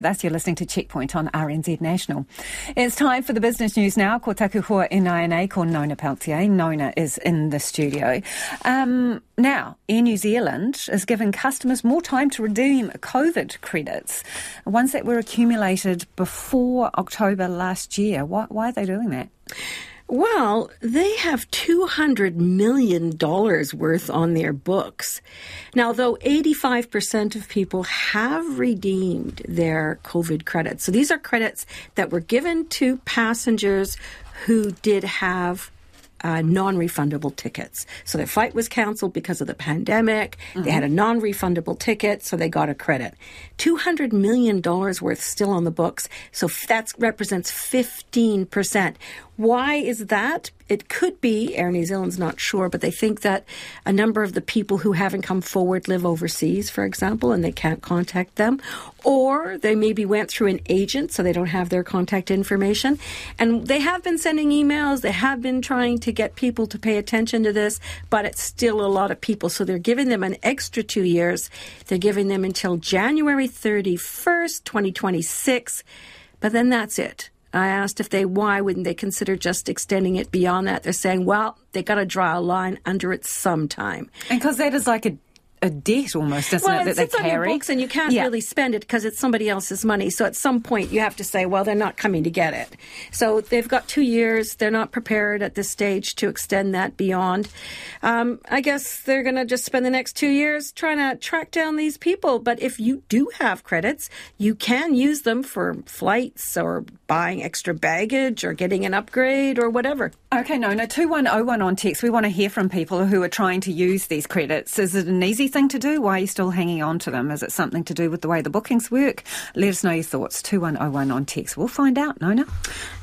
That's you're listening to Checkpoint on RNZ National. It's time for the business news now. Ko taku hua NINA ko Nona Peltier. Nona is in the studio. Um, now, Air New Zealand is giving customers more time to redeem COVID credits, ones that were accumulated before October last year. Why, why are they doing that? Well, they have $200 million worth on their books. Now, though 85% of people have redeemed their COVID credits, so these are credits that were given to passengers who did have uh, non-refundable tickets. So their flight was canceled because of the pandemic. Mm-hmm. They had a non-refundable ticket, so they got a credit. Two hundred million dollars worth still on the books. So that represents fifteen percent. Why is that? It could be, Air New Zealand's not sure, but they think that a number of the people who haven't come forward live overseas, for example, and they can't contact them. Or they maybe went through an agent, so they don't have their contact information. And they have been sending emails, they have been trying to get people to pay attention to this, but it's still a lot of people. So they're giving them an extra two years. They're giving them until January 31st, 2026. But then that's it. I asked if they why wouldn't they consider just extending it beyond that. They're saying, well, they got to draw a line under it sometime. And because that is like a a debt almost, isn't well, it? That they carry? books and you can't yeah. really spend it because it's somebody else's money. So at some point you have to say, well, they're not coming to get it. So they've got two years. They're not prepared at this stage to extend that beyond. Um, I guess they're going to just spend the next two years trying to track down these people. But if you do have credits, you can use them for flights or buying extra baggage or getting an upgrade or whatever. Okay, no, no, 2101 on text. We want to hear from people who are trying to use these credits. Is it an easy thing to do? Why are you still hanging on to them? Is it something to do with the way the bookings work? Let us know your thoughts. 2101 on text. We'll find out, Nona.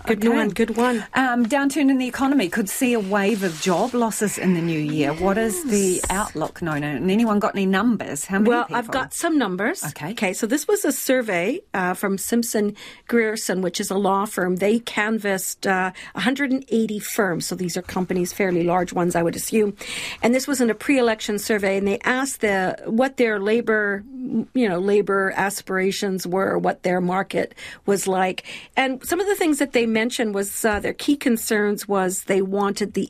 Good okay. one, good one. Um, downturn in the economy could see a wave of job losses in the new year. Yes. What is the outlook, Nona? And anyone got any numbers? How many Well, people? I've got some numbers. Okay. Okay, so this was a survey uh, from Simpson Grierson, which is a law firm. They canvassed uh, 180 firms. So these are companies, fairly large ones, I would assume. And this was in a pre-election survey, and they asked the what their labor, you know, labor aspirations were, what their market was like, and some of the things that they mentioned was uh, their key concerns was they wanted the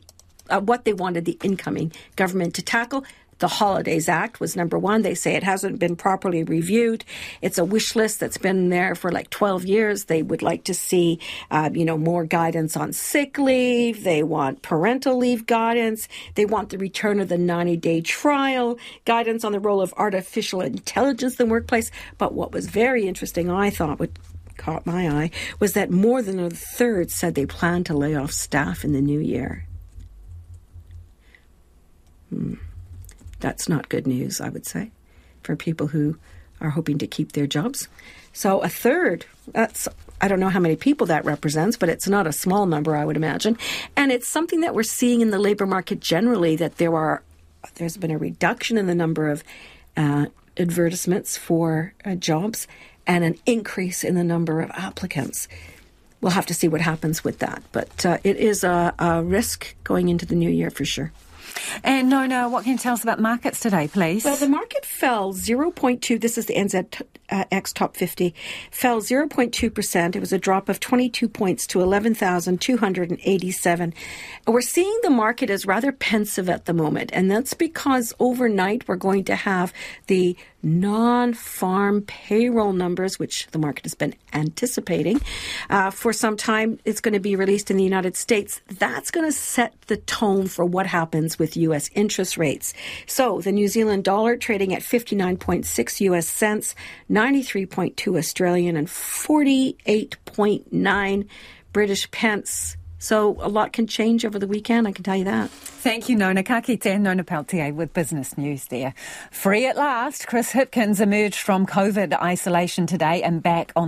uh, what they wanted the incoming government to tackle. The Holidays Act was number one. They say it hasn't been properly reviewed. It's a wish list that's been there for like 12 years. They would like to see, uh, you know, more guidance on sick leave. They want parental leave guidance. They want the return of the 90 day trial, guidance on the role of artificial intelligence in the workplace. But what was very interesting, I thought, what caught my eye, was that more than a third said they plan to lay off staff in the new year. Hmm that's not good news, I would say, for people who are hoping to keep their jobs. So a third, that's I don't know how many people that represents, but it's not a small number, I would imagine. And it's something that we're seeing in the labor market generally that there are there's been a reduction in the number of uh, advertisements for uh, jobs and an increase in the number of applicants. We'll have to see what happens with that, but uh, it is a, a risk going into the new year for sure. And Nona, what can you tell us about markets today, please? Well, the market fell 0.2. This is the NZX uh, Top 50. Fell 0.2%. It was a drop of 22 points to 11,287. We're seeing the market as rather pensive at the moment, and that's because overnight we're going to have the non-farm payroll numbers, which the market has been anticipating uh, for some time. It's going to be released in the United States. That's going to set the tone for what happens with U.S. interest rates. So the New Zealand dollar trading at 59.6 U.S. cents, 93.2 Australian, and 48.9 British pence. So a lot can change over the weekend, I can tell you that. Thank you, Nona. Ka kite, Nona Peltier with Business News there. Free at last, Chris Hipkins emerged from COVID isolation today and back on